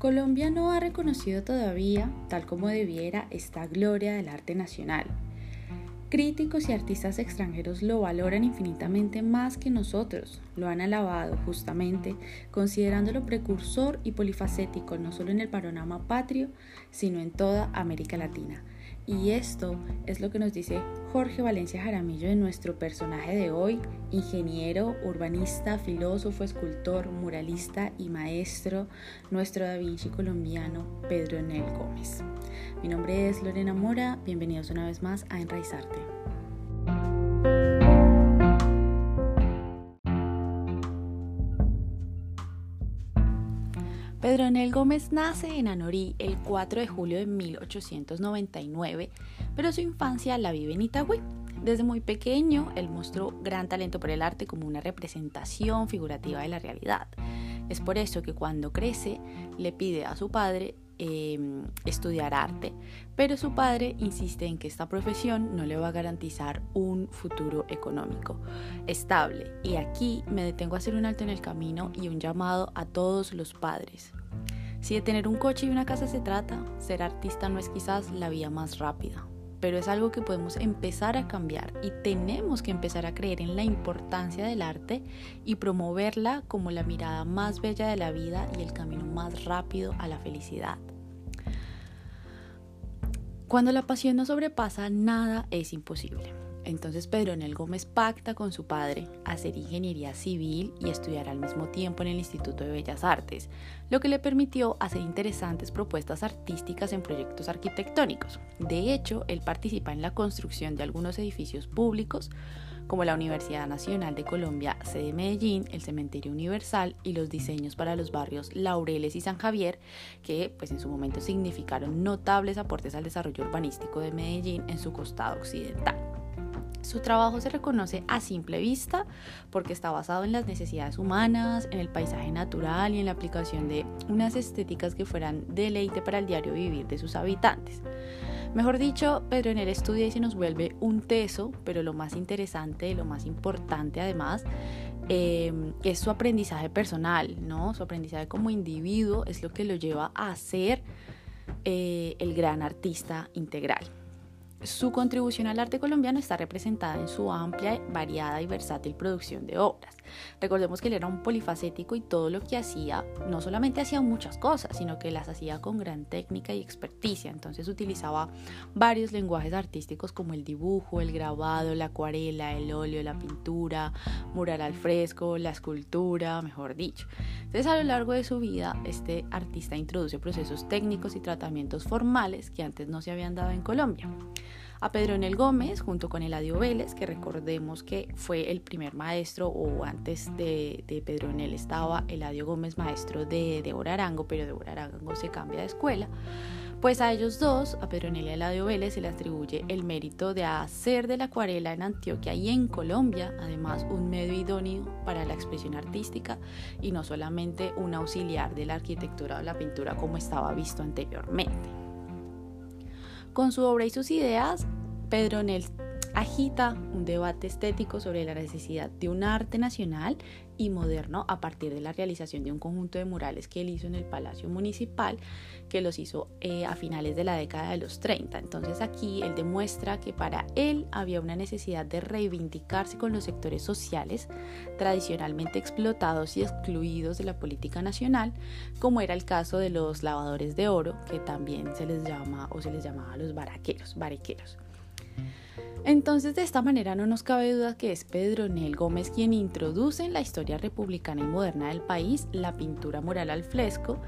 Colombia no ha reconocido todavía, tal como debiera, esta gloria del arte nacional. Críticos y artistas extranjeros lo valoran infinitamente más que nosotros, lo han alabado justamente, considerándolo precursor y polifacético no solo en el panorama patrio, sino en toda América Latina. Y esto es lo que nos dice Jorge Valencia Jaramillo de nuestro personaje de hoy, ingeniero, urbanista, filósofo, escultor, muralista y maestro, nuestro Da Vinci colombiano, Pedro Enel Gómez. Mi nombre es Lorena Mora, bienvenidos una vez más a Enraizarte. Pedro Enel Gómez nace en Anorí el 4 de julio de 1899, pero su infancia la vive en Itagüí. Desde muy pequeño, él mostró gran talento por el arte como una representación figurativa de la realidad. Es por eso que cuando crece le pide a su padre em, estudiar arte, pero su padre insiste en que esta profesión no le va a garantizar un futuro económico estable. Y aquí me detengo a hacer un alto en el camino y un llamado a todos los padres. Si de tener un coche y una casa se trata, ser artista no es quizás la vía más rápida, pero es algo que podemos empezar a cambiar y tenemos que empezar a creer en la importancia del arte y promoverla como la mirada más bella de la vida y el camino más rápido a la felicidad. Cuando la pasión no sobrepasa, nada es imposible. Entonces Pedro Nel Gómez pacta con su padre hacer ingeniería civil y estudiar al mismo tiempo en el Instituto de Bellas Artes, lo que le permitió hacer interesantes propuestas artísticas en proyectos arquitectónicos. De hecho, él participa en la construcción de algunos edificios públicos, como la Universidad Nacional de Colombia, sede Medellín, el Cementerio Universal y los diseños para los barrios Laureles y San Javier, que pues en su momento significaron notables aportes al desarrollo urbanístico de Medellín en su costado occidental. Su trabajo se reconoce a simple vista porque está basado en las necesidades humanas, en el paisaje natural y en la aplicación de unas estéticas que fueran deleite para el diario vivir de sus habitantes. Mejor dicho, Pedro Enel estudia y se nos vuelve un teso, pero lo más interesante, lo más importante además, eh, es su aprendizaje personal, ¿no? Su aprendizaje como individuo es lo que lo lleva a ser eh, el gran artista integral. Su contribución al arte colombiano está representada en su amplia, variada y versátil producción de obras. Recordemos que él era un polifacético y todo lo que hacía, no solamente hacía muchas cosas, sino que las hacía con gran técnica y experticia. Entonces utilizaba varios lenguajes artísticos como el dibujo, el grabado, la acuarela, el óleo, la pintura, mural al fresco, la escultura, mejor dicho. Entonces a lo largo de su vida, este artista introduce procesos técnicos y tratamientos formales que antes no se habían dado en Colombia a Pedro Enel Gómez junto con Eladio Vélez, que recordemos que fue el primer maestro o antes de, de Pedro Enel estaba Eladio Gómez maestro de Débora Arango, pero Débora Arango se cambia de escuela. Pues a ellos dos, a Pedro Enel y a Eladio Vélez, se le atribuye el mérito de hacer de la acuarela en Antioquia y en Colombia, además, un medio idóneo para la expresión artística y no solamente un auxiliar de la arquitectura o la pintura como estaba visto anteriormente. Con su obra y sus ideas, Pedro Nel agita un debate estético sobre la necesidad de un arte nacional y moderno a partir de la realización de un conjunto de murales que él hizo en el Palacio Municipal, que los hizo eh, a finales de la década de los 30. Entonces aquí él demuestra que para él había una necesidad de reivindicarse con los sectores sociales tradicionalmente explotados y excluidos de la política nacional, como era el caso de los lavadores de oro, que también se les llama o se les llamaba los baraqueros, barequeros. Entonces, de esta manera no nos cabe duda que es Pedro Nel Gómez quien introduce en la historia republicana y moderna del país la pintura mural al fresco,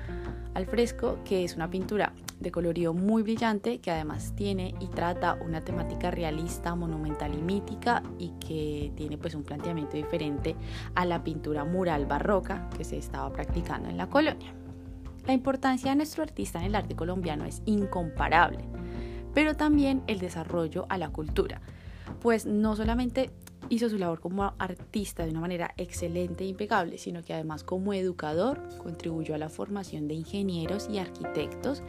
que es una pintura de colorido muy brillante que además tiene y trata una temática realista, monumental y mítica y que tiene pues un planteamiento diferente a la pintura mural barroca que se estaba practicando en la colonia. La importancia de nuestro artista en el arte colombiano es incomparable pero también el desarrollo a la cultura, pues no solamente hizo su labor como artista de una manera excelente e impecable, sino que además como educador contribuyó a la formación de ingenieros y arquitectos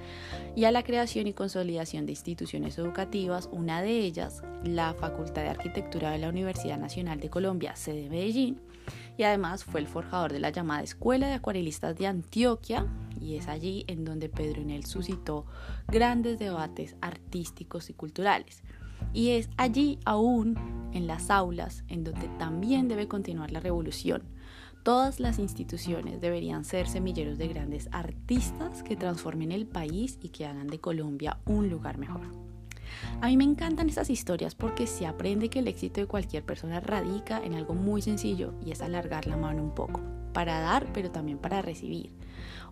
y a la creación y consolidación de instituciones educativas, una de ellas la Facultad de Arquitectura de la Universidad Nacional de Colombia, sede Medellín, y además fue el forjador de la llamada Escuela de Acuarelistas de Antioquia y es allí en donde Pedro Enel suscitó grandes debates artísticos y culturales. Y es allí aún, en las aulas, en donde también debe continuar la revolución. Todas las instituciones deberían ser semilleros de grandes artistas que transformen el país y que hagan de Colombia un lugar mejor. A mí me encantan estas historias porque se aprende que el éxito de cualquier persona radica en algo muy sencillo y es alargar la mano un poco, para dar pero también para recibir.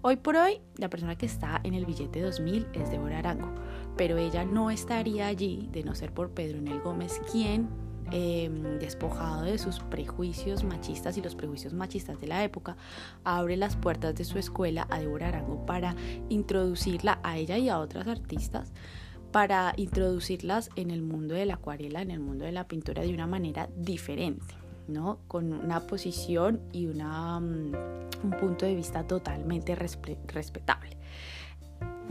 Hoy por hoy, la persona que está en el billete 2000 es Débora Arango, pero ella no estaría allí de no ser por Pedro Enel Gómez, quien, em, despojado de sus prejuicios machistas y los prejuicios machistas de la época, abre las puertas de su escuela a Débora Arango para introducirla a ella y a otras artistas para introducirlas en el mundo de la acuarela, en el mundo de la pintura de una manera diferente, ¿no? Con una posición y mm, un punto de vista totalmente respetable.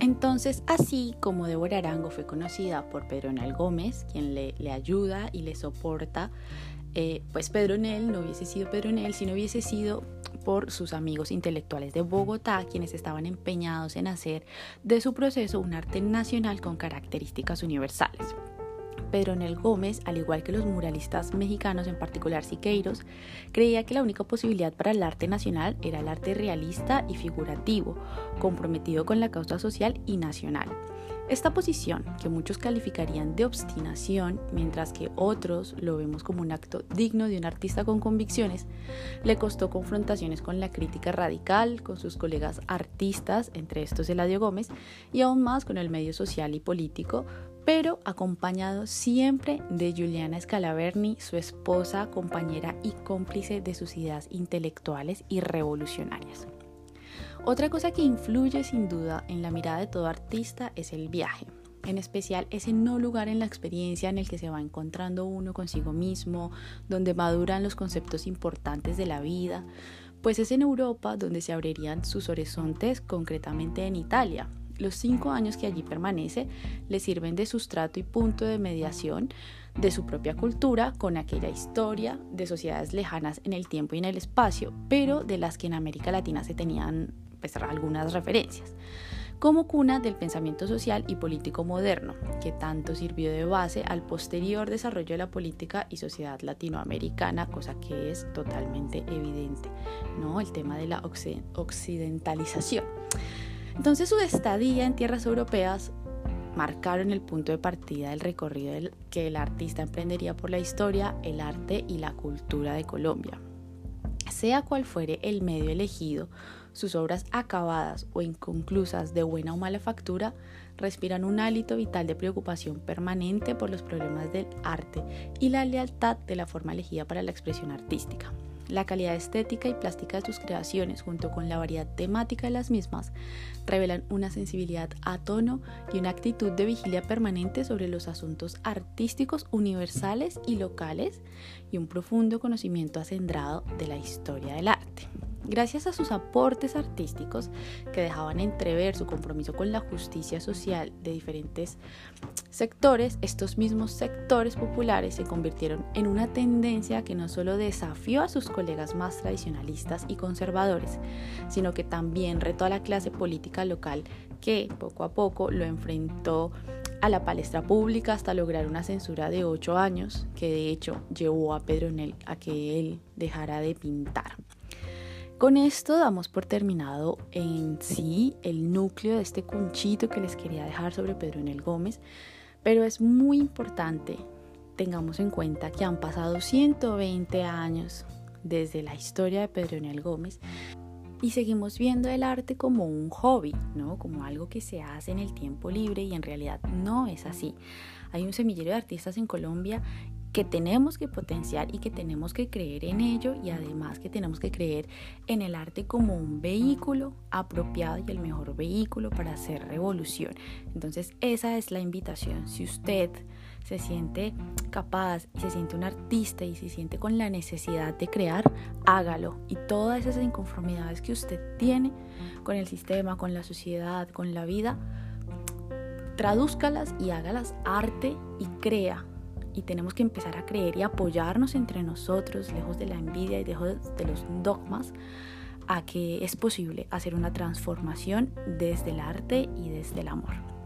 Entonces, así como Débora Arango fue conocida por Pedro Nel Gómez, quien le, le ayuda y le soporta, eh, pues Pedro Nel no hubiese sido Pedro Nel si no hubiese sido por sus amigos intelectuales de Bogotá, quienes estaban empeñados en hacer de su proceso un arte nacional con características universales. Pedro Nel Gómez, al igual que los muralistas mexicanos, en particular Siqueiros, creía que la única posibilidad para el arte nacional era el arte realista y figurativo, comprometido con la causa social y nacional. Esta posición, que muchos calificarían de obstinación, mientras que otros lo vemos como un acto digno de un artista con convicciones, le costó confrontaciones con la crítica radical, con sus colegas artistas, entre estos Eladio Gómez, y aún más con el medio social y político, pero acompañado siempre de Juliana Scalaverni, su esposa, compañera y cómplice de sus ideas intelectuales y revolucionarias. Otra cosa que influye sin duda en la mirada de todo artista es el viaje, en especial ese no lugar en la experiencia en el que se va encontrando uno consigo mismo, donde maduran los conceptos importantes de la vida, pues es en Europa donde se abrirían sus horizontes, concretamente en Italia. Los cinco años que allí permanece le sirven de sustrato y punto de mediación de su propia cultura con aquella historia de sociedades lejanas en el tiempo y en el espacio, pero de las que en América Latina se tenían pues, algunas referencias, como cuna del pensamiento social y político moderno, que tanto sirvió de base al posterior desarrollo de la política y sociedad latinoamericana, cosa que es totalmente evidente, ¿no? El tema de la occidentalización. Entonces su estadía en tierras europeas marcaron el punto de partida del recorrido que el artista emprendería por la historia, el arte y la cultura de Colombia. Sea cual fuere el medio elegido, sus obras acabadas o inconclusas de buena o mala factura respiran un hálito vital de preocupación permanente por los problemas del arte y la lealtad de la forma elegida para la expresión artística. La calidad estética y plástica de sus creaciones, junto con la variedad temática de las mismas, revelan una sensibilidad a tono y una actitud de vigilia permanente sobre los asuntos artísticos universales y locales y un profundo conocimiento acendrado de la historia del arte. Gracias a sus aportes artísticos que dejaban entrever su compromiso con la justicia social de diferentes sectores, estos mismos sectores populares se convirtieron en una tendencia que no solo desafió a sus colegas más tradicionalistas y conservadores, sino que también retó a la clase política local que poco a poco lo enfrentó a la palestra pública hasta lograr una censura de ocho años que de hecho llevó a Pedro Nel a que él dejara de pintar. Con esto damos por terminado en sí el núcleo de este cunchito que les quería dejar sobre Pedro Enel Gómez, pero es muy importante tengamos en cuenta que han pasado 120 años desde la historia de Pedro Enel Gómez y seguimos viendo el arte como un hobby, ¿no? Como algo que se hace en el tiempo libre y en realidad no es así. Hay un semillero de artistas en Colombia que tenemos que potenciar y que tenemos que creer en ello y además que tenemos que creer en el arte como un vehículo apropiado y el mejor vehículo para hacer revolución. Entonces esa es la invitación. Si usted se siente capaz se siente un artista y se siente con la necesidad de crear, hágalo. Y todas esas inconformidades que usted tiene con el sistema, con la sociedad, con la vida, tradúzcalas y hágalas arte y crea y tenemos que empezar a creer y apoyarnos entre nosotros, lejos de la envidia y lejos de los dogmas, a que es posible hacer una transformación desde el arte y desde el amor.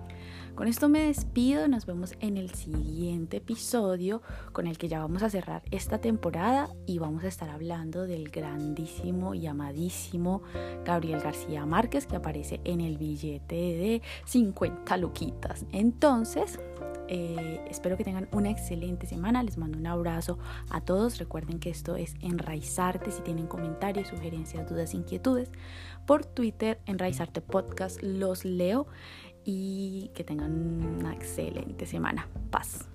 Con esto me despido, nos vemos en el siguiente episodio con el que ya vamos a cerrar esta temporada y vamos a estar hablando del grandísimo y amadísimo Gabriel García Márquez que aparece en el billete de 50 luquitas. Entonces, eh, espero que tengan una excelente semana. Les mando un abrazo a todos. Recuerden que esto es Enraizarte. Si tienen comentarios, sugerencias, dudas, inquietudes, por Twitter, Enraizarte Podcast, los leo y que tengan una excelente semana. Paz.